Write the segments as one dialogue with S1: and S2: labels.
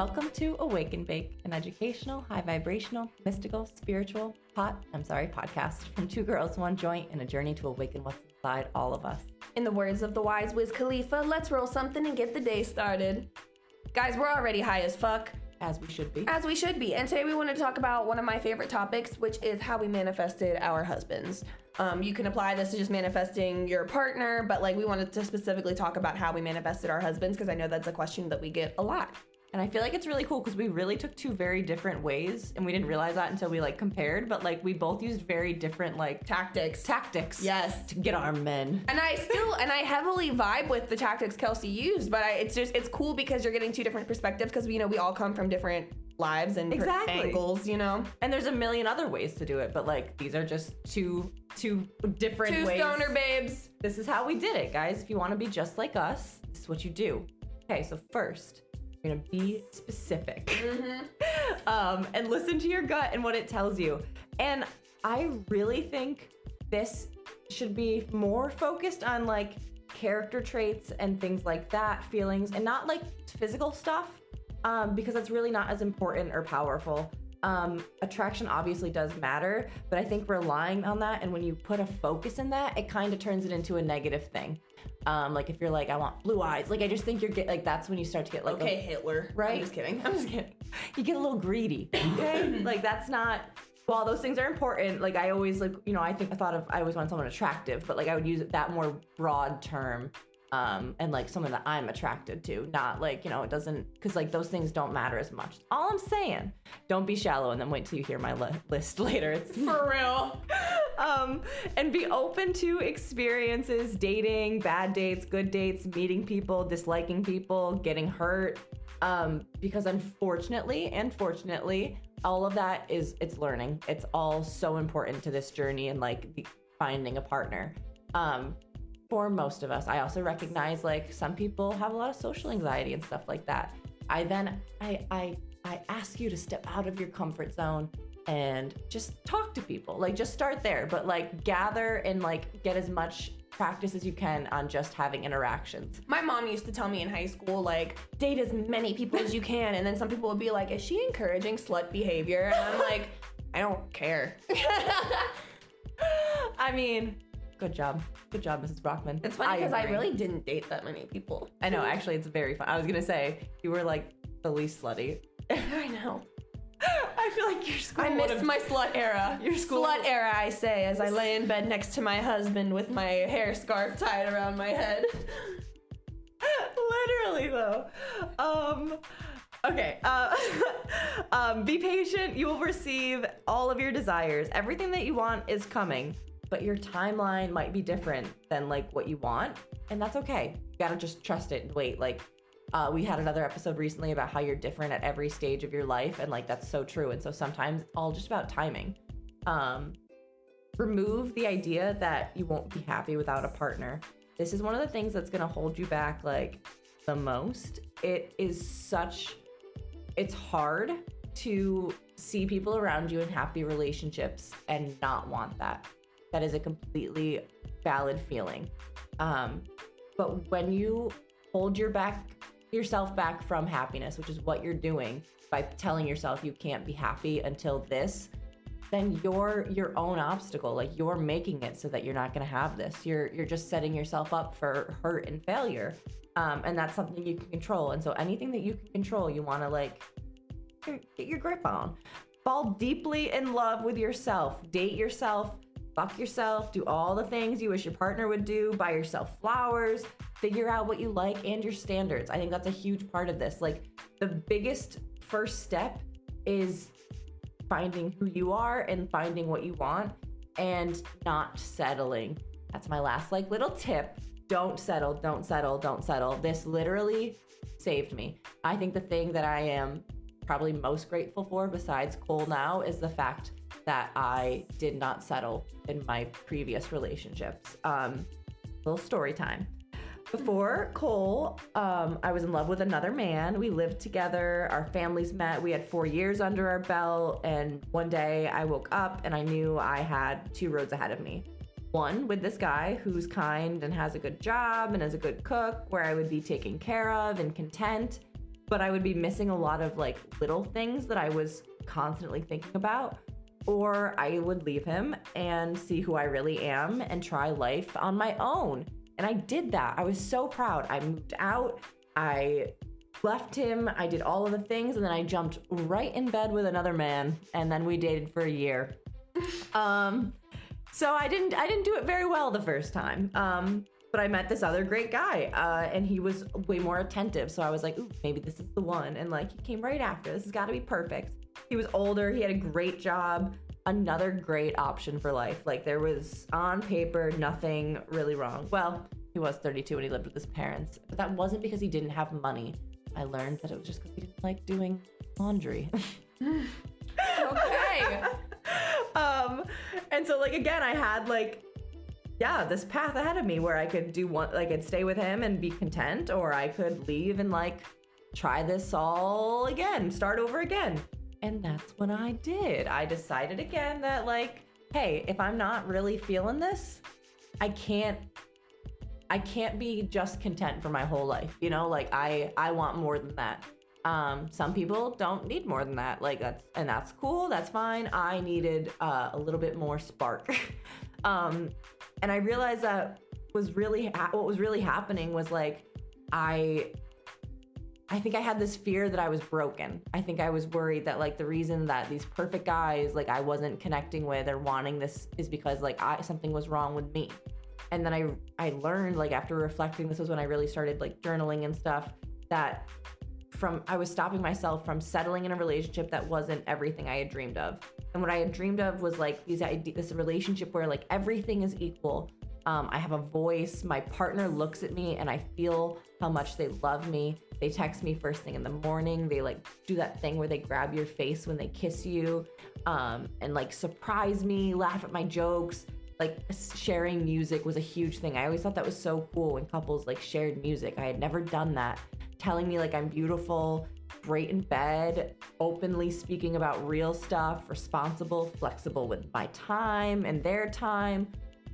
S1: Welcome to Awaken Bake, an educational, high vibrational, mystical, spiritual pot, I'm sorry, podcast from two girls, one joint, and a journey to awaken what's inside all of us.
S2: In the words of the wise Wiz Khalifa, let's roll something and get the day started. Guys, we're already high as fuck,
S1: As we should be.
S2: as we should be. And today we want to talk about one of my favorite topics, which is how we manifested our husbands. Um, you can apply this to just manifesting your partner, but like we wanted to specifically talk about how we manifested our husbands because I know that's a question that we get a lot.
S1: And I feel like it's really cool because we really took two very different ways and we didn't realize that until we like compared, but like we both used very different like
S2: Tactics.
S1: tactics
S2: Yes.
S1: to get our men.
S2: And I still and I heavily vibe with the tactics Kelsey used, but I, it's just it's cool because you're getting two different perspectives because you know we all come from different lives and
S1: Exactly.
S2: angles, you know.
S1: And there's a million other ways to do it, but like these are just two two different
S2: Two
S1: ways.
S2: stoner babes.
S1: This is how we did it, guys. If you want to be just like us, this is what you do. Okay, so first, you're gonna be specific.
S2: Mm-hmm.
S1: um, and listen to your gut and what it tells you. And I really think this should be more focused on like character traits and things like that, feelings, and not like physical stuff, um, because that's really not as important or powerful. Um, attraction obviously does matter, but I think relying on that and when you put a focus in that, it kind of turns it into a negative thing. Um, like if you're like, I want blue eyes, like I just think you're get like that's when you start to get like a-
S2: Okay, Hitler.
S1: Right?
S2: I'm just kidding.
S1: I'm just kidding. You get a little greedy. Okay? like that's not while those things are important, like I always like, you know, I think I thought of I always want someone attractive, but like I would use that more broad term. Um, and like someone that I'm attracted to, not like, you know, it doesn't, because like those things don't matter as much. All I'm saying, don't be shallow and then wait till you hear my li- list later. It's
S2: For real.
S1: um, and be open to experiences, dating, bad dates, good dates, meeting people, disliking people, getting hurt. Um, because unfortunately and fortunately, all of that is it's learning. It's all so important to this journey and like the, finding a partner. Um, for most of us, I also recognize like some people have a lot of social anxiety and stuff like that. I then I I I ask you to step out of your comfort zone and just talk to people. Like just start there, but like gather and like get as much practice as you can on just having interactions.
S2: My mom used to tell me in high school, like, date as many people as you can. And then some people would be like, is she encouraging slut behavior? And I'm like, I don't care.
S1: I mean, good job. Good job, Mrs. Brockman.
S2: It's funny because I,
S1: agree.
S2: really didn't date that many people.
S1: I know, actually it's very fun. I was gonna say you were like the least slutty.
S2: I know.
S1: I feel like your school
S2: I missed my slut era.
S1: Your school-
S2: slut era, I say, as I lay in bed next to my husband with my hair scarf tied around my head.
S1: Literally though. Um okay. Uh, um be patient. You will receive all of your desires. Everything that you want is coming, but your timeline might be different than like what you want, and that's okay. You got to just trust it and wait. Like uh, we had another episode recently about how you're different at every stage of your life, and like that's so true. And so sometimes all just about timing. Um, remove the idea that you won't be happy without a partner. This is one of the things that's to hold you back like the most. It is such it's hard to see people around you in happy relationships and not want that. That is a completely valid feeling. Um, but when you hold your back yourself back from happiness, which is what you're doing by telling yourself you can't be happy until this, then you're your own obstacle. Like you're making it so that you're not going to have this. You're you're just setting yourself up for hurt and failure. Um, and that's something you can control. And so anything that you can control, you want to like get your grip on. Fall deeply in love with yourself. Date yourself. Fuck yourself. Do all the things you wish your partner would do. Buy yourself flowers. Figure out what you like and your standards. I think that's a huge part of this. Like the biggest first step is finding who you are and finding what you want and not settling. That's my last like little tip. Don't settle, don't settle, don't settle. This literally saved me. I think the thing that I am probably most grateful for besides Cole now is the fact that I did not settle in my previous relationships. Um little story time. Before Cole, um, I was in love with another man. We lived together. Our families met. We had four years under our belt. And one day I woke up and I knew I had two roads ahead of me. One with this guy who's kind and has a good job and is a good cook, where I would be taken care of and content. but I would be missing a lot of like little things that I was constantly thinking about. Or I would leave him and see who I really am and try life on my own. And I did that. I was so proud. I moved out. I left him. I did all of the things and then I jumped right in bed with another man and then we dated for a year. um so I didn't I didn't do it very well the first time. Um but I met this other great guy, uh, and he was way more attentive. So I was like, Ooh, maybe this is the one. And like, he came right after. This has got to be perfect. He was older. He had a great job. Another great option for life. Like there was on paper nothing really wrong. Well, he was 32 and he lived with his parents, but that wasn't because he didn't have money. I learned that it was just because he didn't like doing laundry.
S2: Okay.
S1: um, and so like again, I had like yeah, this path ahead of me where I could do one, like I'd stay with him and be content, or I could leave and like try this all again, start over again. And that's when I did. I decided again that like, hey, if I'm not really feeling this, I can't I can't be just content for my whole life. You know, like I I want more than that. Um, some people don't need more than that. Like that's and that's cool. That's fine. I needed uh, a little bit more spark. um, and I realized that was really ha- what was really happening was like I I think I had this fear that I was broken. I think I was worried that like the reason that these perfect guys like I wasn't connecting with or wanting this is because like I something was wrong with me. And then I I learned like after reflecting this was when I really started like journaling and stuff that from I was stopping myself from settling in a relationship that wasn't everything I had dreamed of. And what I had dreamed of was like these ide- this relationship where like everything is equal. Um, I have a voice. My partner looks at me and I feel how much they love me. They text me first thing in the morning. They like do that thing where they grab your face when they kiss you um, and like surprise me, laugh at my jokes. Like sharing music was a huge thing. I always thought that was so cool when couples like shared music. I had never done that. Telling me like I'm beautiful, great in bed, openly speaking about real stuff, responsible, flexible with my time and their time,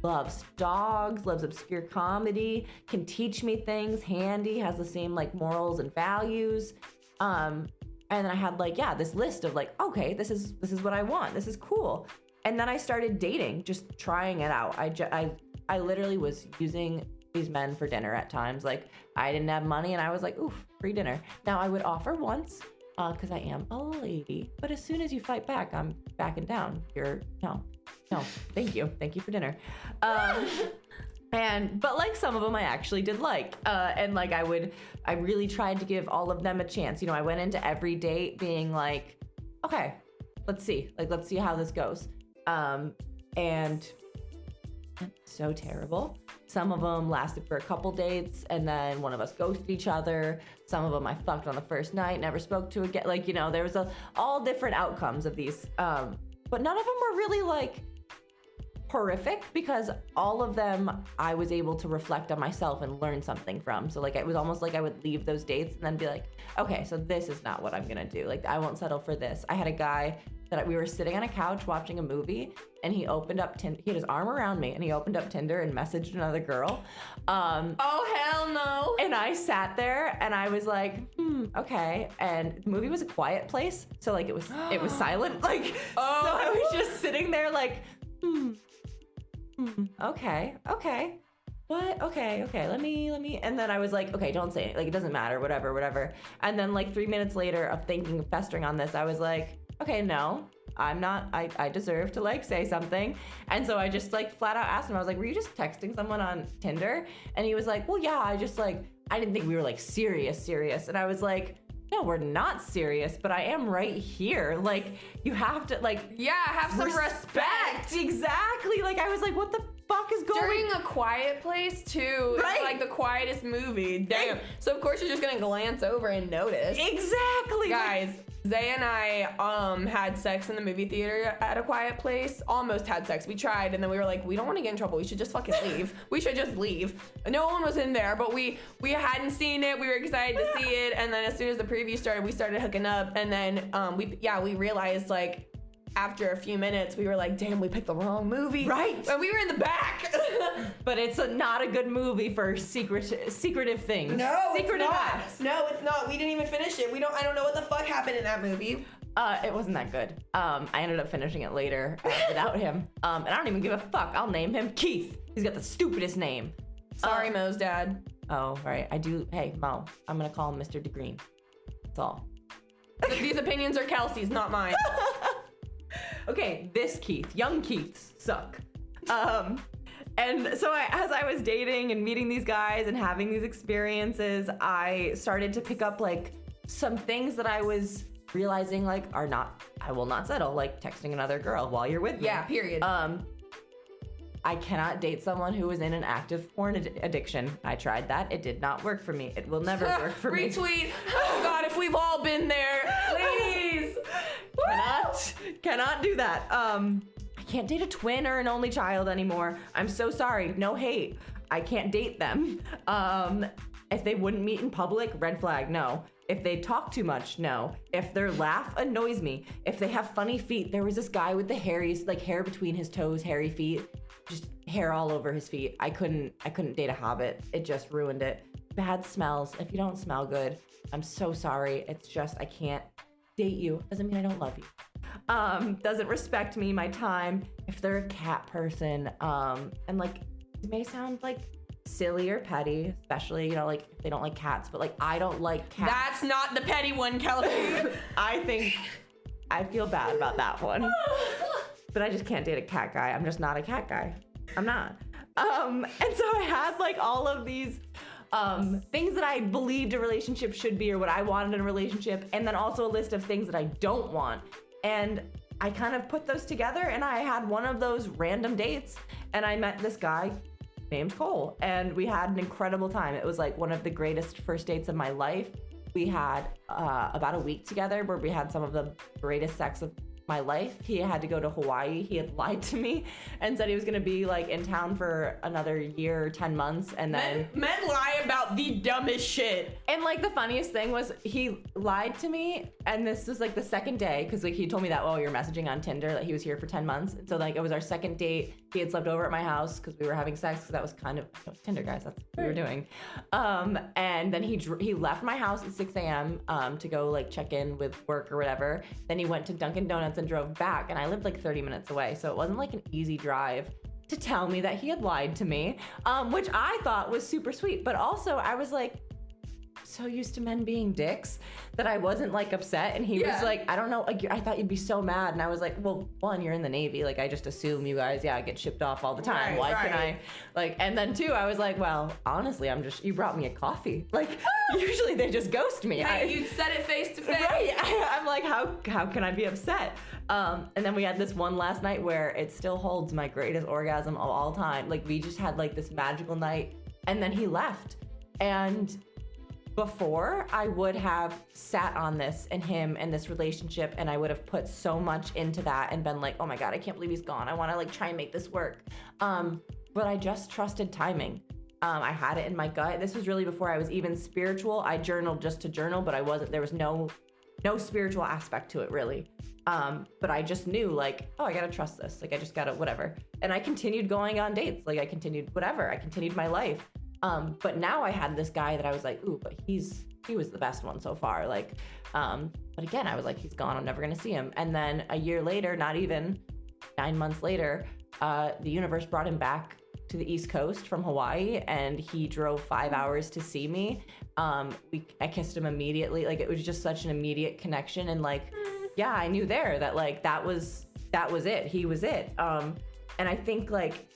S1: loves dogs, loves obscure comedy, can teach me things, handy, has the same like morals and values. Um, and then I had like, yeah, this list of like, okay, this is this is what I want. This is cool. And then I started dating, just trying it out. I ju- I I literally was using these men for dinner at times. Like I didn't have money and I was like, oof, free dinner. Now I would offer once because uh, I am a lady. But as soon as you fight back, I'm backing down. You're no, no, thank you, thank you for dinner. Um, and but like some of them I actually did like, uh, and like I would, I really tried to give all of them a chance. You know, I went into every date being like, okay, let's see, like let's see how this goes. Um, and so terrible. Some of them lasted for a couple dates and then one of us ghosted each other. Some of them I fucked on the first night, never spoke to again. Like, you know, there was a, all different outcomes of these. Um, but none of them were really like horrific because all of them I was able to reflect on myself and learn something from. So like it was almost like I would leave those dates and then be like, okay, so this is not what I'm gonna do. Like I won't settle for this. I had a guy that we were sitting on a couch watching a movie and he opened up Tinder. He had his arm around me and he opened up Tinder and messaged another girl. Um,
S2: oh hell no!
S1: And I sat there and I was like, hmm, okay. And the movie was a quiet place, so like it was it was silent. Like
S2: oh.
S1: so I was just sitting there like, hmm, hmm, okay, okay. What? Okay, okay. Let me, let me. And then I was like, okay, don't say it. Like, it doesn't matter, whatever, whatever. And then, like, three minutes later of thinking, festering on this, I was like, okay, no, I'm not, I, I deserve to like say something. And so I just like flat out asked him, I was like, were you just texting someone on Tinder? And he was like, well, yeah, I just like, I didn't think we were like serious, serious. And I was like, no, we're not serious, but I am right here. Like, you have to, like,
S2: yeah, have some respect.
S1: Exactly. Like, I was like, what the fuck is going
S2: During a quiet place, too.
S1: Right.
S2: It's like the quietest movie. Damn. So, of course, you're just gonna glance over and notice.
S1: Exactly.
S2: Guys, Zay and I um had sex in the movie theater at a quiet place. Almost had sex. We tried, and then we were like, we don't want to get in trouble. We should just fucking leave. we should just leave. No one was in there, but we we hadn't seen it. We were excited to see it, and then as soon as the preview started, we started hooking up, and then um we yeah we realized like after a few minutes, we were like, damn, we picked the wrong movie.
S1: Right.
S2: And we were in the back.
S1: But it's a, not a good movie for secret secretive things.
S2: no,
S1: secretive
S2: it's not.
S1: acts.
S2: No, it's not. We didn't even finish it. We don't. I don't know what the fuck happened in that movie.
S1: Uh, it wasn't that good. Um, I ended up finishing it later uh, without him. Um, and I don't even give a fuck. I'll name him Keith. He's got the stupidest name.
S2: Sorry,
S1: Uh,
S2: Mo's dad.
S1: Oh, right. I do. Hey, Mo. I'm gonna call him Mr. DeGreen. That's all.
S2: These opinions are Kelsey's, not mine.
S1: Okay, this Keith, young Keiths suck. Um, and so I, as I was dating and meeting these guys and having these experiences, I started to pick up like some things that I was realizing like are not. I will not settle. Like texting another girl while you're with me.
S2: Yeah, period.
S1: Um, I cannot date someone who is in an active porn ad- addiction. I tried that. It did not work for me. It will never work for me.
S2: Retweet. Oh God, if we've all been there, please.
S1: Cannot cannot do that. Um, I can't date a twin or an only child anymore. I'm so sorry. No hate. I can't date them. Um, if they wouldn't meet in public, red flag. No. If they talk too much, no. If their laugh annoys me, if they have funny feet, there was this guy with the hairies, like hair between his toes, hairy feet, just hair all over his feet. I couldn't, I couldn't date a hobbit. It just ruined it. Bad smells. If you don't smell good, I'm so sorry. It's just I can't date you. Doesn't mean I don't love you. Um, doesn't respect me, my time. If they're a cat person, um, and like it may sound like silly or petty, especially you know like if they don't like cats, but like I don't like cats.
S2: That's not the petty one, Kelsey.
S1: I think I feel bad about that one. But I just can't date a cat guy. I'm just not a cat guy. I'm not. Um, and so I had like all of these um, things that I believed a relationship should be or what I wanted in a relationship, and then also a list of things that I don't want. And I kind of put those together, and I had one of those random dates, and I met this guy named Cole, and we had an incredible time. It was like one of the greatest first dates of my life. We had uh, about a week together where we had some of the greatest sex of my life. He had to go to Hawaii. He had lied to me and said he was going to be like in town for another year or 10 months and then
S2: Men, men lie about the dumbest shit.
S1: and like the funniest thing was he lied to me, and this was like the second day because like he told me that while we were messaging on Tinder that he was here for ten months. And so like it was our second date. He had slept over at my house because we were having sex. Because that was kind of Tinder guys. That's what we were doing. Um, and then he he left my house at 6 a.m. Um, to go like check in with work or whatever. Then he went to Dunkin' Donuts and drove back. And I lived like 30 minutes away, so it wasn't like an easy drive to tell me that he had lied to me, um, which I thought was super sweet. But also, I was like, so used to men being dicks that I wasn't like upset. And he
S2: Yeah.
S1: was like, I don't know, like, I thought you'd be so mad. And I was like, well, one, you're in the Navy. Like, I just assume you guys, yeah, get shipped off all the time.
S2: Right,
S1: Why can I, like, and then two, I was like, well, honestly, I'm just, you brought me a coffee. Like, usually they just ghost me. I,
S2: you said it face to face.
S1: Right. I, am like, how how can I be upset? Um, and then we had this one last night where it still holds my greatest orgasm of all time. Like we just had like this magical night, and then he left. And before I would have sat on this and him and this relationship, and I would have put so much into that and been like, oh my god, I can't believe he's gone. I want to like try and make this work. Um, but I just trusted timing. Um, I had it in my gut. This was really before I was even spiritual. I journaled just to journal, but I wasn't. There was no no spiritual aspect to it really. Um, but I just knew like, oh, I gotta trust this. Like I just gotta whatever. And I continued going on dates. Like I continued whatever. I continued my life. Um, but now I had this guy that I was like, ooh, but he's he was the best one so far. Like, um, but again, I was like, he's gone. I'm never gonna see him. And then a year later, not even nine months later, uh, the universe brought him back to the East Coast from Hawaii, and he drove five hours to see me. Um, we, I kissed him immediately. Like it was just such an immediate connection, and like, yeah, I knew there that like that was that was it. He was it. Um, and I think like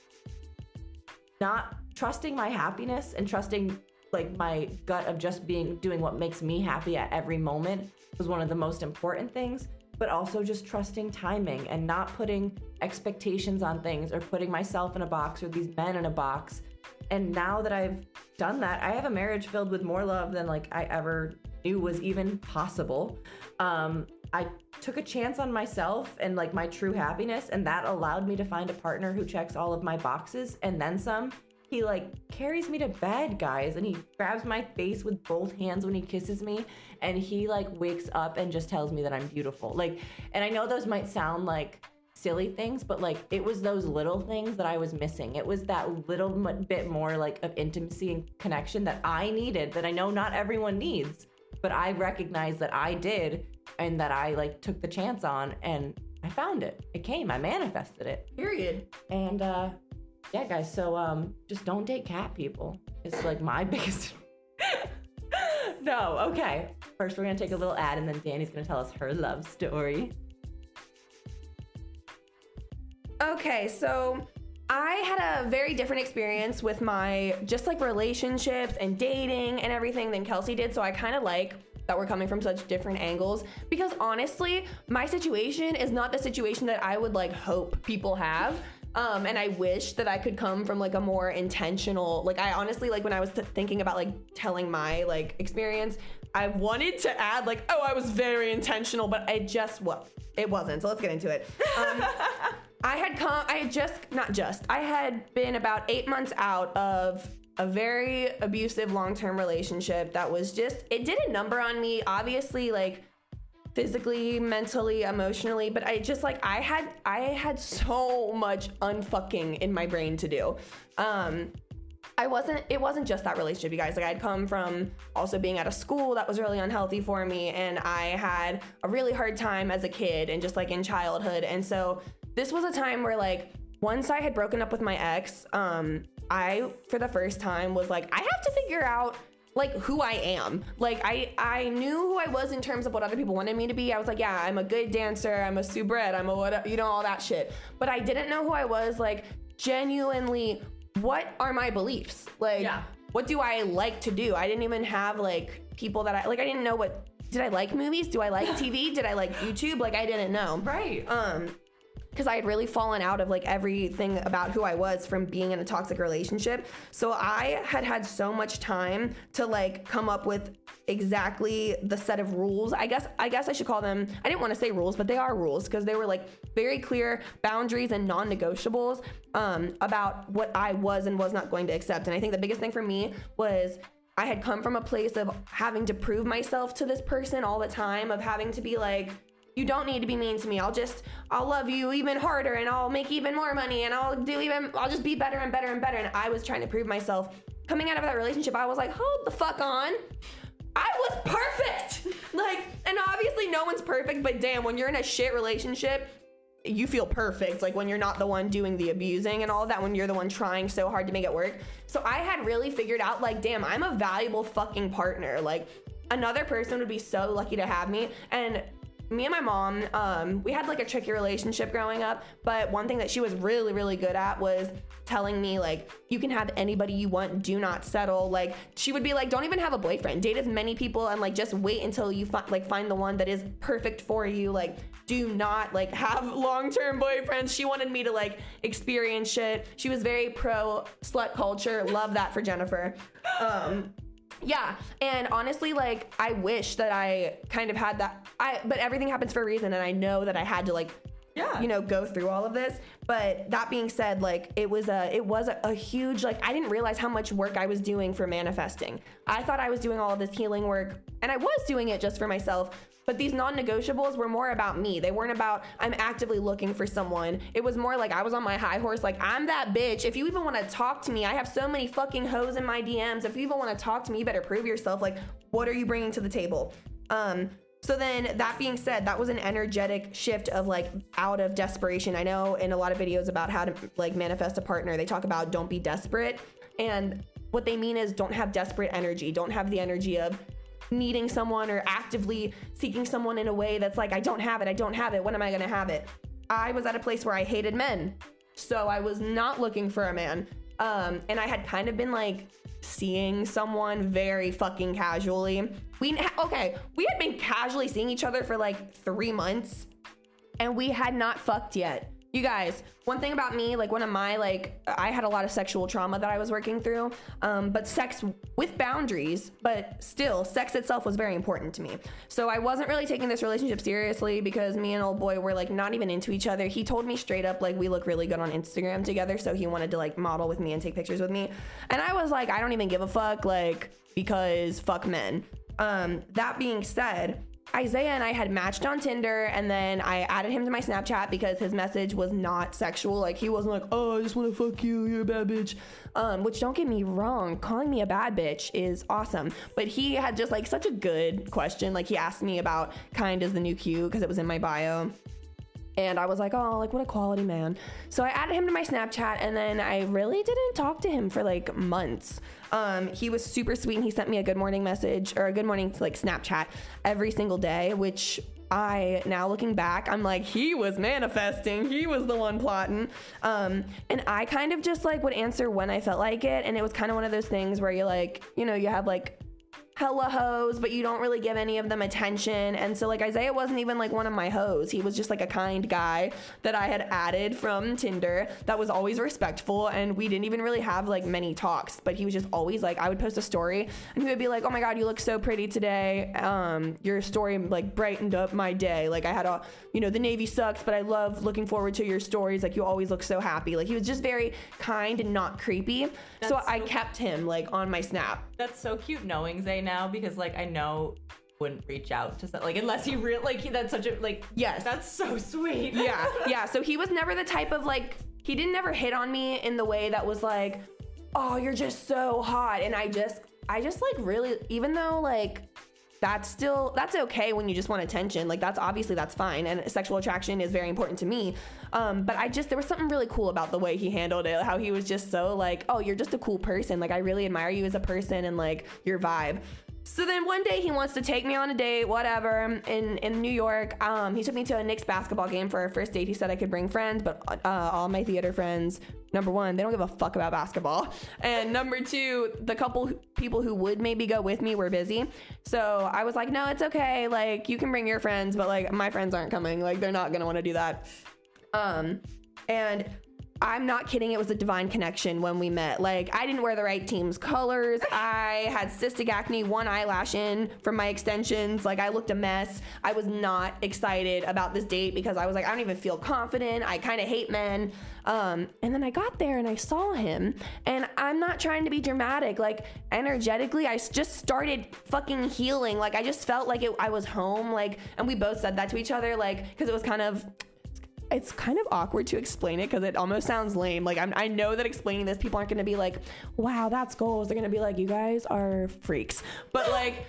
S1: not trusting my happiness and trusting like my gut of just being doing what makes me happy at every moment was one of the most important things but also just trusting timing and not putting expectations on things or putting myself in a box or these men in a box. And now that I've done that I have a marriage filled with more love than like I ever knew was even possible. Um I took a chance on myself and like my true happiness and that allowed me to find a partner who checks all of my boxes and then some he like carries me to bed, guys, and he grabs my face with both hands when he kisses me, and he like wakes up and just tells me that I'm beautiful. Like, and I know those might sound like silly things, but like it was those little things that I was missing. It was that little m- bit more like of intimacy and connection that I needed that I know not everyone needs, but I recognize that I did and that I like took the chance on and I found it. It came. I manifested it.
S2: Period.
S1: And uh yeah, guys, so um just don't date cat people. It's like my biggest No, okay. First we're gonna take a little ad and then Danny's gonna tell us her love story.
S2: Okay, so I had a very different experience with my just like relationships and dating and everything than Kelsey did. So I kind of like that we're coming from such different angles because honestly, my situation is not the situation that I would like hope people have. Um, and I wish that I could come from like a more intentional, like I honestly like when I was th- thinking about like telling my like experience, I wanted to add like, oh, I was very intentional, but I just well, it wasn't. So let's get into it. Um, I had come, I had just, not just, I had been about eight months out of a very abusive long term relationship that was just, it did a number on me. Obviously, like, physically, mentally, emotionally, but I just like I had I had so much unfucking in my brain to do. Um I wasn't it wasn't just that relationship, you guys. Like I'd come from also being at a school that was really unhealthy for me and I had a really hard time as a kid and just like in childhood. And so this was a time where like once I had broken up with my ex, um I for the first time was like I have to figure out like who I am. Like I I knew who I was in terms of what other people wanted me to be. I was like, yeah, I'm a good dancer, I'm a soubrette, I'm a what you know all that shit. But I didn't know who I was like genuinely what are my beliefs? Like
S1: Yeah.
S2: what do I like to do? I didn't even have like people that I like I didn't know what did I like movies? Do I like TV? Did I like YouTube? Like I didn't know.
S1: Right.
S2: Um because I had really fallen out of like everything about who I was from being in a toxic relationship. So I had had so much time to like come up with exactly the set of rules. I guess I guess I should call them I didn't want to say rules, but they are rules because they were like very clear boundaries and non-negotiables um, about what I was and was not going to accept. And I think the biggest thing for me was I had come from a place of having to prove myself to this person all the time, of having to be like, you don't need to be mean to me. I'll just, I'll love you even harder and I'll make even more money and I'll do even, I'll just be better and better and better. And I was trying to prove myself. Coming out of that relationship, I was like, hold the fuck on. I was perfect. Like, and obviously no one's perfect, but damn, when you're in a shit relationship, you feel perfect like when you're not the one doing the abusing and all that when you're the one trying so hard to make it work so i had really figured out like damn i'm a valuable fucking partner like another person would be so lucky to have me and me and my mom um, we had like a tricky relationship growing up but one thing that she was really really good at was telling me like you can have anybody you want do not settle. Like she would be like don't even have a boyfriend. Date as many people and like just wait until you find like find the one that is perfect for you. Like do not like have long-term boyfriends. She wanted me to like experience shit. She was very pro slut culture. Love that for jennifer. Um yeah and honestly like i wish that i kind of had that i but everything happens for a reason and i know that i had to like
S1: Yeah.
S2: you know go through all of this. But that being said like it was a it was a, a huge like i didn't realize how much work i was doing for manifesting. I thought i was doing all of this healing work and i was doing it just for myself but these non-negotiables were more about me. They weren't about i'm actively looking for someone. It was more like i was on my high horse like i'm that bitch. If you even want to talk to me i have so many fucking hoes in my dms if you even want to talk to me you better prove yourself. Like what are you bringing to the table? Um so then that being said, that was an energetic shift of like out of desperation. I know in a lot of videos about how to like manifest a partner, they talk about don't be desperate. And what they mean is don't have desperate energy. Don't have the energy of needing someone or actively seeking someone in a way that's like, I don't have it, I don't have it, when am I gonna have it? I was at a place where I hated men. So I was not looking for a man. Um, and I had kind of been like seeing someone very fucking casually. We okay, we had been casually seeing each other for like three months, and we had not fucked yet. You guys, one thing about me, like one of my like I had a lot of sexual trauma that I was working through. Um, but sex with boundaries, but still sex itself was very important to me. So I wasn't really taking this relationship seriously because me and old boy were like not even into each other. He told me straight up like we look really good on Instagram together, so he wanted to like model with me and take pictures with me. And I was like, I don't even give a fuck, like, because fuck men. Um, that being said, Isaiah and I had matched on Tinder, and then I added him to my Snapchat because his message was not sexual. Like he wasn't like, "Oh, I just want to fuck you. You're a bad bitch." Um, which don't get me wrong, calling me a bad bitch is awesome. But he had just like such a good question. Like he asked me about kind is the new cute because it was in my bio. And I was like, oh, like what a quality man. So I added him to my Snapchat and then I really didn't talk to him for like months. Um, he was super sweet and he sent me a good morning message or a good morning to like Snapchat every single day, which I now looking back, I'm like, he was manifesting. He was the one plotting. Um, and I kind of just like would answer when I felt like it. And it was kind of one of those things where you like, you know, you have like hella hoes, but you don't really give any of them attention. And so like Isaiah wasn't even like one of my hoes. He was just like a kind guy that I had added from Tinder that was always respectful and we didn't even really have like many talks, but he was just always like I would post a story and he would be like, "Oh my god, you look so pretty today. Um your story like brightened up my day. Like I had a, you know, the navy sucks, but I love looking forward to your stories. Like you always look so happy." Like he was just very kind and not creepy.
S1: That's
S2: so I kept him like on my snap.
S1: That's so cute knowing Zay now because like I know wouldn't reach out to like unless he real like he, that's such a like
S2: Yes.
S1: that's so sweet
S2: yeah, yeah. So he was never the type of like he didn't ever hit on me in the way that was like, oh, you're just so hot, and I just I just like really even though like that's still that's okay when you just want attention. Like that's obviously that's fine. And sexual attraction is very important to me. Um but i just there was something really cool about the way he handled it. How he was just so like oh you're just a cool person. Like i really admire you as a person and like your vibe so then one day he wants to take me on a date, whatever, in, in New York. Um, he took me to a Knicks basketball game for our first date. He said I could bring friends, but uh, all my theater friends, number one, they don't give a fuck about basketball. And number two, the couple people who would maybe go with me were busy. So I was like, no, it's okay. Like, you can bring your friends, but like, my friends aren't coming. Like, they're not gonna wanna do that. Um, and I'm not kidding. It was a divine connection when we met. Like, I didn't wear the right team's colors. I had cystic acne, one eyelash in from my extensions. Like, I looked a mess. I was not excited about this date because I was like, I don't even feel confident. I kind of hate men. Um, and then I got there and I saw him, and I'm not trying to be dramatic. Like, energetically, I just started fucking healing. Like, I just felt like it, I was home. Like, and we both said that to each other, like, because it was kind of it's kind of awkward to explain it because it almost sounds lame. Like I'm, I know that explaining this, people aren't going to be like, "Wow, that's goals." They're going to be like, "You guys are freaks." But like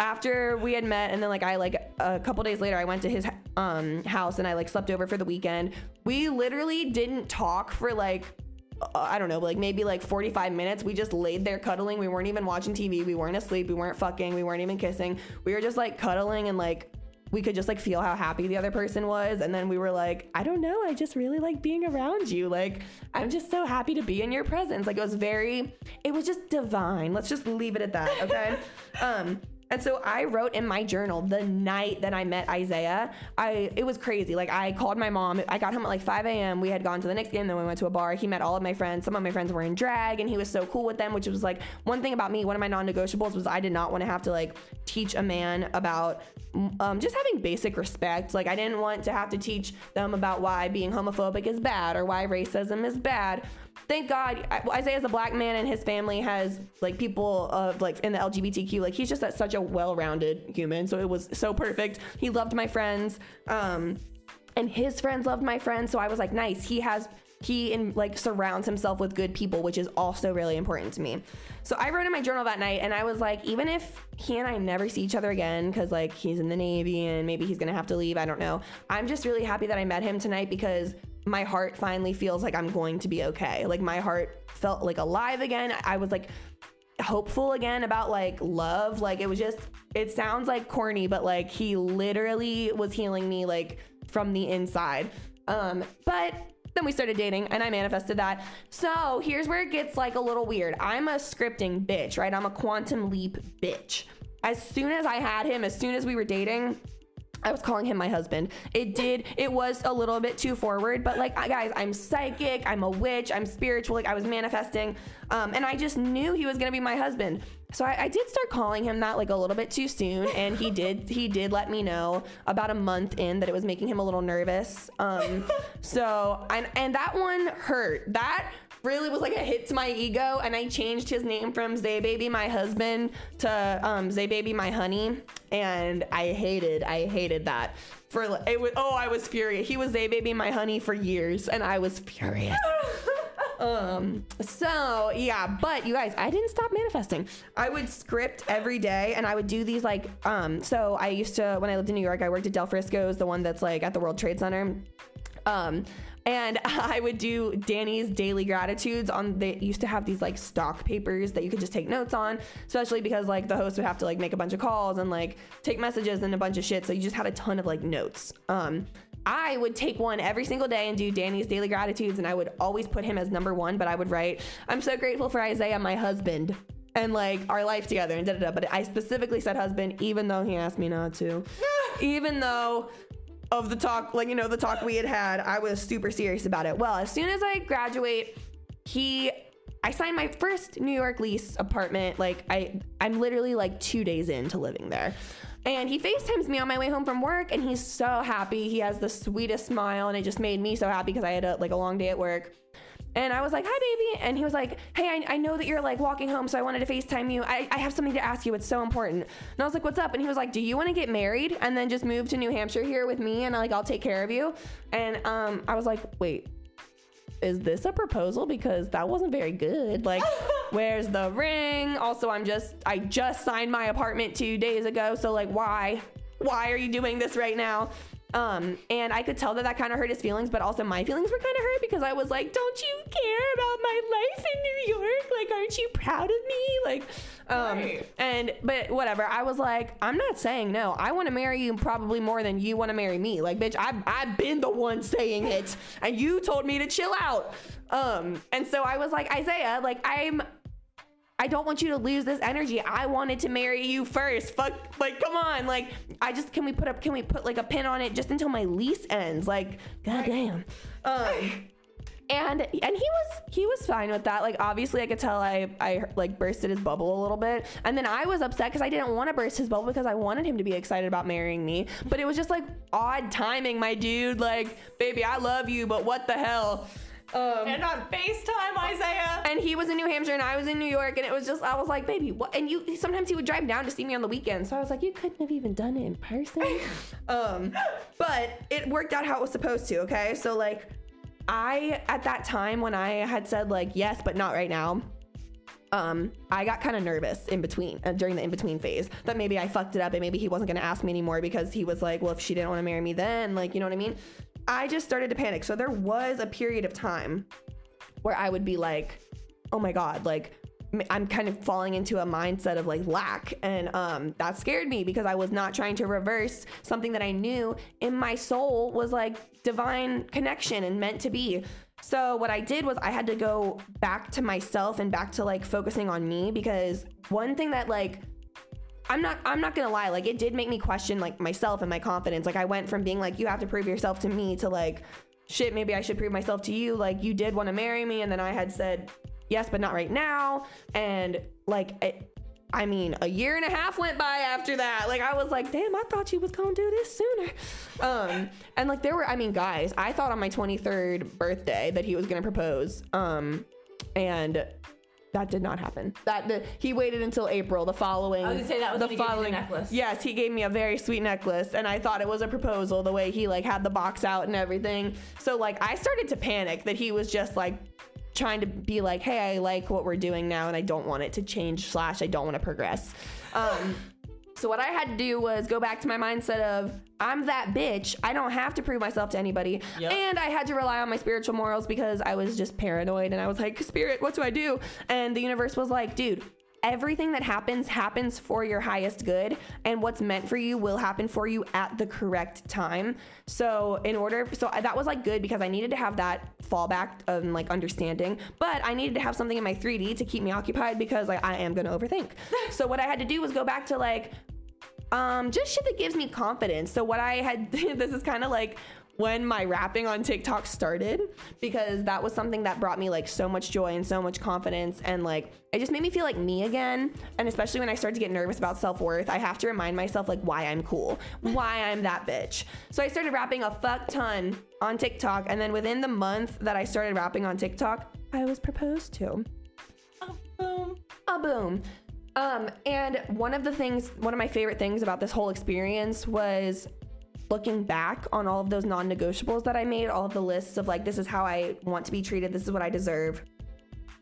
S2: after we had met, and then like I like a couple days later, I went to his um house and I like slept over for the weekend. We literally didn't talk for like. uh, I don't know, like maybe like 45 minutes. We just laid there cuddling. We weren't even watching TV. We weren't asleep. We weren't fucking. We weren't even kissing. We were just like cuddling and like we could just like feel how happy the other person was. And then we were like i don't know. I just really like being around you. Like i'm just so happy to be in your presence. Like it was very it was just divine. Let's just leave it at that okay? Um and so I wrote in my journal the night that I met Isaiah. I it was crazy. Like I called my mom. I got home at like 5 a.m. We had gone to the Knicks game, then we went to a bar. He met all of my friends. Some of my friends were in drag, and he was so cool with them. Which was like one thing about me. One of my non-negotiables was I did not want to have to like teach a man about um, just having basic respect. Like I didn't want to have to teach them about why being homophobic is bad or why racism is bad thank God Isaiah's a black man and his family has like people of like in the LGBTQ. Like he's just a, such a well-rounded human. So it was so perfect. He loved my friends. Um, and his friends loved my friends. So I was like, nice. He has he in like surrounds himself with good people, which is also really important to me. So I wrote in my journal that night and I was like, even if he and I never see each other again, because like he's in the Navy and maybe he's gonna have to leave, I don't know. I'm just really happy that I met him tonight because my heart finally feels like I'm going to be okay. Like my heart felt like alive again. I was like hopeful again about like love. Like it was just it sounds like corny, but like he literally was healing me like from the inside. Um but then we started dating and I manifested that. So here's where it gets like a little weird. I'm a scripting bitch, right? I'm a quantum leap bitch. As soon as I had him, as soon as we were dating, I was calling him my husband. It did, it was a little bit too forward, but like, I- guys, I'm psychic, I'm a witch, I'm spiritual, like, I was manifesting. Um, and I just knew he was gonna be my husband. So I, I did start calling him that like a little bit too soon. And he did, he did let me know about a month in that it was making him a little nervous. Um, so, and, and that one hurt. That really was like a hit to my ego and I changed his name from Zay Baby my husband to um, Zay Baby my honey and I hated I hated that. For it was oh I was furious. He was Zay Baby my honey for years and I was furious. Um so yeah but you guys i didn't stop manifesting. I would script every day and i would do these like um so i used to when i lived in new york i worked at del frisco's the one that's like at the world trade center. Um and I would do Danny's daily gratitudes on they used to have these like stock papers that you could just take notes on, especially because like the host would have to like make a bunch of calls and like take messages and a bunch of shit. So you just had a ton of like notes. Um I would take one every single day and do Danny's daily gratitudes and I would always put him as number one, but I would write, I'm so grateful for Isaiah, my husband. And like our life together and da da da. But I specifically said husband, even though he asked me not to. even though of the talk, like, you know, the talk we had had, I was super serious about it. Well, as soon as I graduate, he, I signed my first New York lease apartment. Like, I, I'm literally like two days into living there. And he FaceTimes me on my way home from work, and he's so happy. He has the sweetest smile, and it just made me so happy because I had a, like a long day at work. And I was like, hi, baby. And he was like, hey, I, I know that you're like walking home, so I wanted to FaceTime you. I, I have something to ask you. It's so important. And I was like, what's up? And he was like, do you want to get married and then just move to New Hampshire here with me and like I'll take care of you? And um, I was like, wait, is this a proposal? Because that wasn't very good. Like, where's the ring? Also, I'm just, I just signed my apartment two days ago. So, like, why? Why are you doing this right now? Um, and I could tell that that kind of hurt his feelings, but also my feelings were kind of hurt because I was like, don't you care about my life in New York? Like, aren't you proud of me? Like, um,
S1: Right.
S2: and, but whatever. I was like, I'm not saying no. I want to marry you probably more than you want to marry me. Like, bitch, I've, I've been the one saying it and you told me to chill out. Um, and so I was like, Isaiah, like, I'm, I don't want you to lose this energy. I wanted to marry you first. Fuck, like, come on. Like, I just can we put up? Can we put like a pin on it just until my lease ends? Like, goddamn. Um, and and he was he was fine with that. Like, obviously, I could tell I I like bursted his bubble a little bit, and then I was upset because I didn't want to burst his bubble because I wanted him to be excited about marrying me. But it was just like odd timing, my dude. Like, baby, I love you, but what the hell? Um,
S1: And on FaceTime, Isaiah.
S2: and he was in New Hampshire and I was in New York and it was just I was like, baby, what? And you sometimes he would drive down to see me on the weekend, so I was like, you couldn't have even done it in person. um, but it worked out how it was supposed to. Okay, so like, I at that time when I had said like yes, but not right now. Um, I got kind of nervous in between uh, during the in between phase that maybe I fucked it up and maybe he wasn't gonna ask me anymore because he was like, well, if she didn't want to marry me then, like, you know what I mean? I just started to panic. So there was a period of time where I would be like, oh my God, like I'm kind of falling into a mindset of like lack. And um, that scared me because I was not trying to reverse something that I knew in my soul was like divine connection and meant to be. So what I did was I had to go back to myself and back to like focusing on me because one thing that like I'm not I'm not gonna lie, like it did make me question like myself and my confidence. Like I went from being like, you have to prove yourself to me to like, shit, maybe I should prove myself to you. Like you did want to marry me, and then I had said yes, but not right now. And like it, I mean, a year and a half went by after that. Like I was like, damn, I thought you was gonna do this sooner. Um, and like there were, I mean, guys, I thought on my 23rd birthday that he was gonna propose. Um, and that did not happen. That the, he waited until April, the following.
S1: I was gonna say that was
S2: the
S1: when he gave you the
S2: following
S1: necklace.
S2: Yes, he gave me a very sweet necklace, and I thought it was a proposal. The way he like had the box out and everything. So like I started to panic that he was just like trying to be like, hey, I like what we're doing now, and I don't want it to change. Slash, I don't want to progress. Um, so what I had to do was go back to my mindset of I'm that bitch. I don't have to prove myself to anybody.
S1: Yep.
S2: And I had to rely on my spiritual morals because I was just paranoid and I was like, "Spirit, what do I do?" And the universe was like, "Dude, everything that happens happens for your highest good and what's meant for you will happen for you at the correct time so in order so that was like good because i needed to have that fallback of like understanding but i needed to have something in my 3d to keep me occupied because like i am going to overthink so what i had to do was go back to like Um, just shit that gives me confidence. So what I had, this is kind of like when my rapping on TikTok started because that was something that brought me like so much joy and so much confidence and like it just made me feel like me again and especially when I started to get nervous about self-worth I have to remind myself like why I'm cool why I'm that bitch so I started rapping a fuck ton on TikTok and then within the month that I started rapping on TikTok I was proposed to a
S1: Boom.
S2: a boom. Um, and one of the things, one of my favorite things about this whole experience was looking back on all of those non negotiables that I made, all of the lists of like, this is how I want to be treated, this is what I deserve.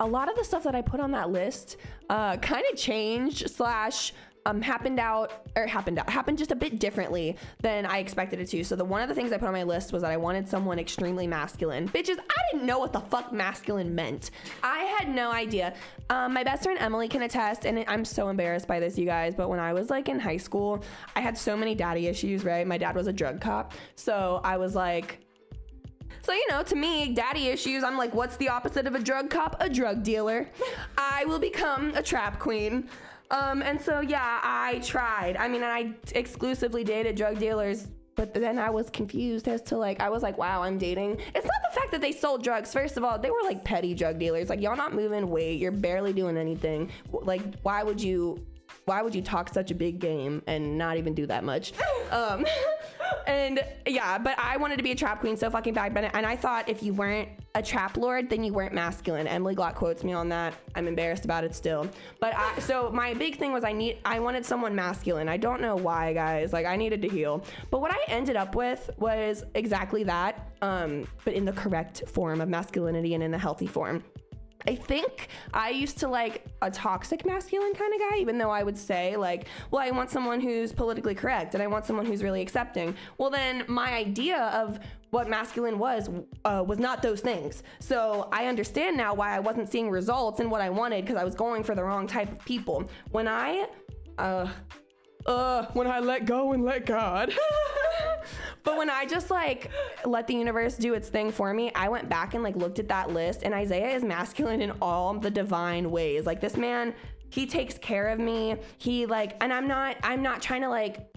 S2: A lot of the stuff that I put on that list uh, kind of changed, slash, um, happened out or happened out happened just a bit differently than I expected it to. So the one of the things I put on my list was that I wanted someone extremely masculine. Bitches, I didn't know what the fuck masculine meant. I had no idea. Um, my best friend Emily can attest, and I'm so embarrassed by this, you guys. But when I was like in high school, I had so many daddy issues. Right, my dad was a drug cop, so I was like. So, you know, to me, daddy issues, I'm like, what's the opposite of a drug cop? A drug dealer. I will become a trap queen. Um, and so, yeah, I tried. I mean, I exclusively dated drug dealers, but then I was confused as to like, I was like, wow, I'm dating. It's not the fact that they sold drugs. First of all, they were like petty drug dealers. Like, y'all not moving weight. You're barely doing anything. Like, why would you why would you talk such a big game and not even do that much? Um, and yeah, but I wanted to be a trap queen so fucking bad. And I thought if you weren't a trap lord, then you weren't masculine. Emily Glock quotes me on that. I'm embarrassed about it still. But I, so my big thing was I need I wanted someone masculine. I don't know why, guys. Like I needed to heal. But what I ended up with was exactly that, um, but in the correct form of masculinity and in the healthy form. I think I used to like a toxic masculine kind of guy, even though I would say, like, well, I want someone who's politically correct and I want someone who's really accepting. Well, then my idea of what masculine was uh, was not those things. So I understand now why I wasn't seeing results and what I wanted because I was going for the wrong type of people. When I, uh, uh, when I let go and let God. but when I just like let the universe do its thing for me, I went back and like looked at that list, and Isaiah is masculine in all the divine ways. Like this man, he takes care of me. He like, and I'm not, I'm not trying to like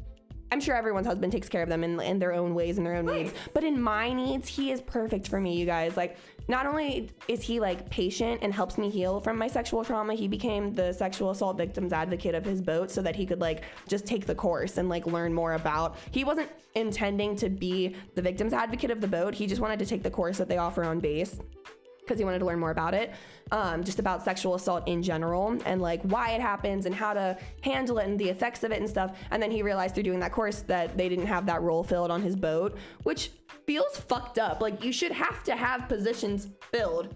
S2: I'm sure everyone's husband takes care of them in, in their own ways and their own right. needs. But in my needs, he is perfect for me, you guys. Like, not only is he like patient and helps me heal from my sexual trauma, he became the sexual assault victims advocate of his boat so that he could like just take the course and like learn more about. He wasn't intending to be the victims advocate of the boat. He just wanted to take the course that they offer on base because he wanted to learn more about it, um, just about sexual assault in general and like why it happens and how to handle it and the effects of it and stuff. And then he realized through doing that course that they didn't have that role filled on his boat, which feels fucked up. Like you should have to have positions filled.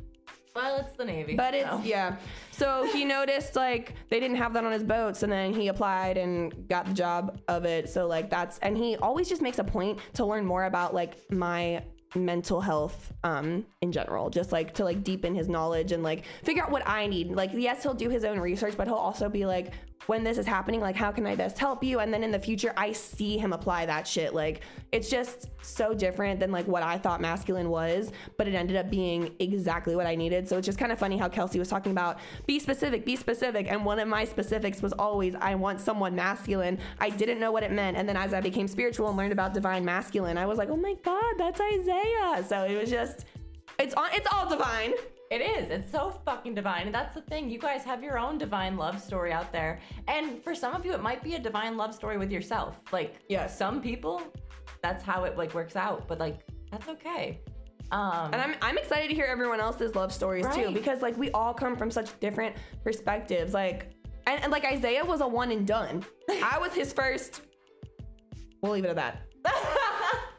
S1: Well, it's the Navy.
S2: But it's, so. yeah. So he noticed like they didn't have that on his boats and then he applied and got the job of it. So like that's, and he always just makes a point to learn more about like my mental health um in general just like to like deepen his knowledge and like figure out what i need. Like yes he'll do his own research but he'll also be like when this is happening like how can i best help you? And then in the future i see him apply that shit. Like it's just so different than like what i thought masculine was but it ended up being exactly what i needed. So it's just kind of funny how kelsey was talking about be specific be specific. And one of my specifics was always i want someone masculine. I didn't know what it meant. And then as i became spiritual and learned about divine masculine i was like oh my god that's isaiah. So it was just it's on it's all divine
S1: it is. It's so fucking divine. And that's the thing. You guys have your own divine love story out there. And for some of you, it might be a divine love story with yourself. Like, yeah, some people, that's how it like works out. But like, that's okay.
S2: Um, and I'm, I'm excited to hear everyone else's love stories right. too, because like we all come from such different perspectives. Like, and, and like Isaiah was a one and done. I was his first. We'll leave it at that.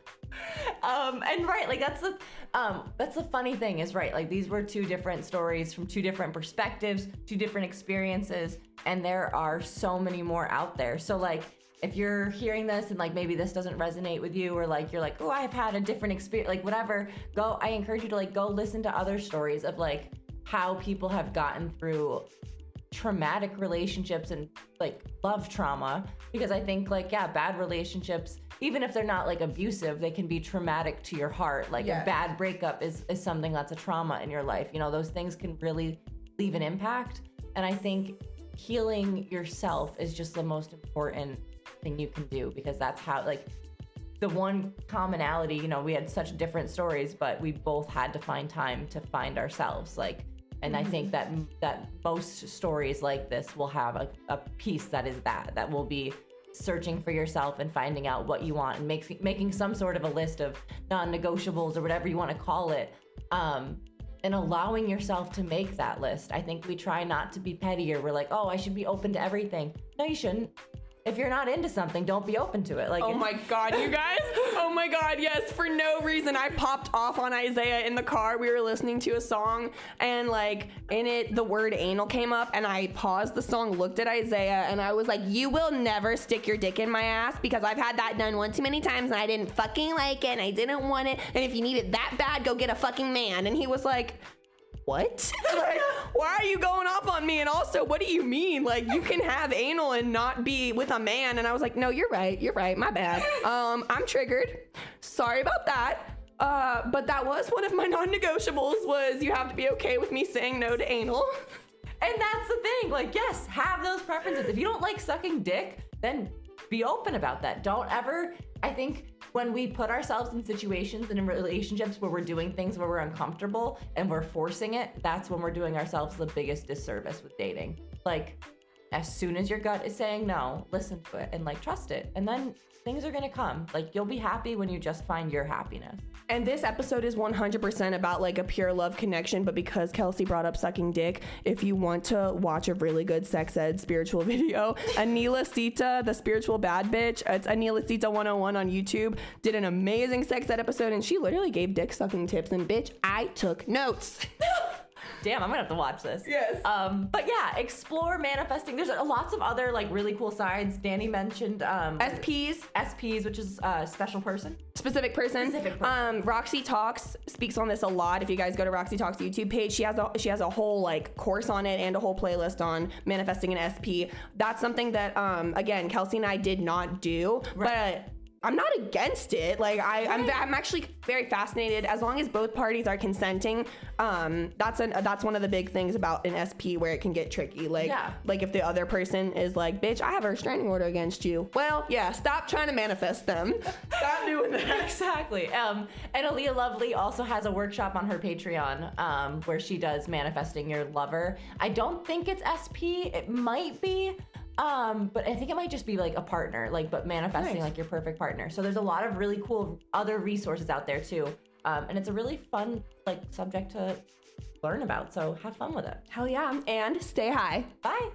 S1: um, and right, like that's the um, that's the funny thing is right. Like these were two different stories from two different perspectives, two different experiences, and there are so many more out there. So like if you're hearing this and like maybe this doesn't resonate with you or like you're like oh i've had a different experience like whatever go i encourage you to like go listen to other stories of like how people have gotten through traumatic relationships and like love trauma because i think like yeah bad relationships even if they're not like abusive, they can be traumatic to your heart. Like yes. a bad breakup is, is something that's a trauma in your life. You know, those things can really leave an impact. And I think healing yourself is just the most important thing you can do because that's how like the one commonality, you know, we had such different stories, but we both had to find time to find ourselves. Like, and I think mm-hmm. that that most stories like this will have a, a piece that is that that will be searching for yourself and finding out what you want and make, making some sort of a list of non-negotiables or whatever you want to call it. Um, and allowing yourself to make that list. I think we try not to be petty or we're like, oh, I should be open to everything. No, you shouldn't if you're not into something, don't be open to it. Like,
S2: oh my god, you guys! oh my god, yes. For no reason, I popped off on Isaiah in the car. We were listening to a song, and like in it, the word anal came up, and I paused the song, looked at Isaiah, and I was like, "You will never stick your dick in my ass because I've had that done one too many times, and I didn't fucking like it, and I didn't want it. And if you need it that bad, go get a fucking man." And he was like what? like, why are you going off on me? And also, what do you mean? Like, you can have anal and not be with a man. And I was like, no, you're right. You're right. My bad. Um, I'm triggered. Sorry about that. Uh, but that was one of my non-negotiables was you have to be okay with me saying no to anal.
S1: And that's the thing. Like, yes, have those preferences. If you don't like sucking dick, then be open about that. Don't ever, I think when we put ourselves in situations and in relationships where we're doing things where we're uncomfortable and we're forcing it, that's when we're doing ourselves the biggest disservice with dating. Like, as soon as your gut is saying no, listen to it and like trust it. And then things are gonna come. Like, you'll be happy when you just find your happiness.
S2: And this episode is 100% about like a pure love connection. But because Kelsey brought up sucking dick, if you want to watch a really good sex ed spiritual video, Anila Sita, the spiritual bad bitch, it's Anila Sita 101 on YouTube, did an amazing sex ed episode. And she literally gave dick sucking tips. And bitch, I took notes.
S1: Damn, I'm gonna have to watch this.
S2: Yes.
S1: Um, but yeah, explore manifesting. There's lots of other like really cool sides. Danny mentioned um,
S2: SPs,
S1: SPs, which is a uh, special person,
S2: specific person.
S1: Specific person.
S2: Um, Roxy Talks speaks on this a lot. If you guys go to Roxy Talks YouTube page, she has a she has a whole like course on it and a whole playlist on manifesting an SP. That's something that um, again Kelsey and I did not do, right. but I'm not against it. Like I, I'm, I'm actually very fascinated as long as both parties are consenting. Um, that's an that's one of the big things about an SP where it can get tricky. Like,
S1: yeah.
S2: like if the other person is like, "Bitch, I have a restraining order against you." Well, yeah, stop trying to manifest them. stop doing that.
S1: Exactly. Um, and Aaliyah Lovely also has a workshop on her Patreon um, where she does manifesting your lover. I don't think it's SP. It might be. Um, but I think it might just be like a partner, like but manifesting nice. like your perfect partner. So there's a lot of really cool other resources out there too. Um, and it's a really fun like subject to learn about. So have fun with it.
S2: Hell yeah. And stay high.
S1: Bye.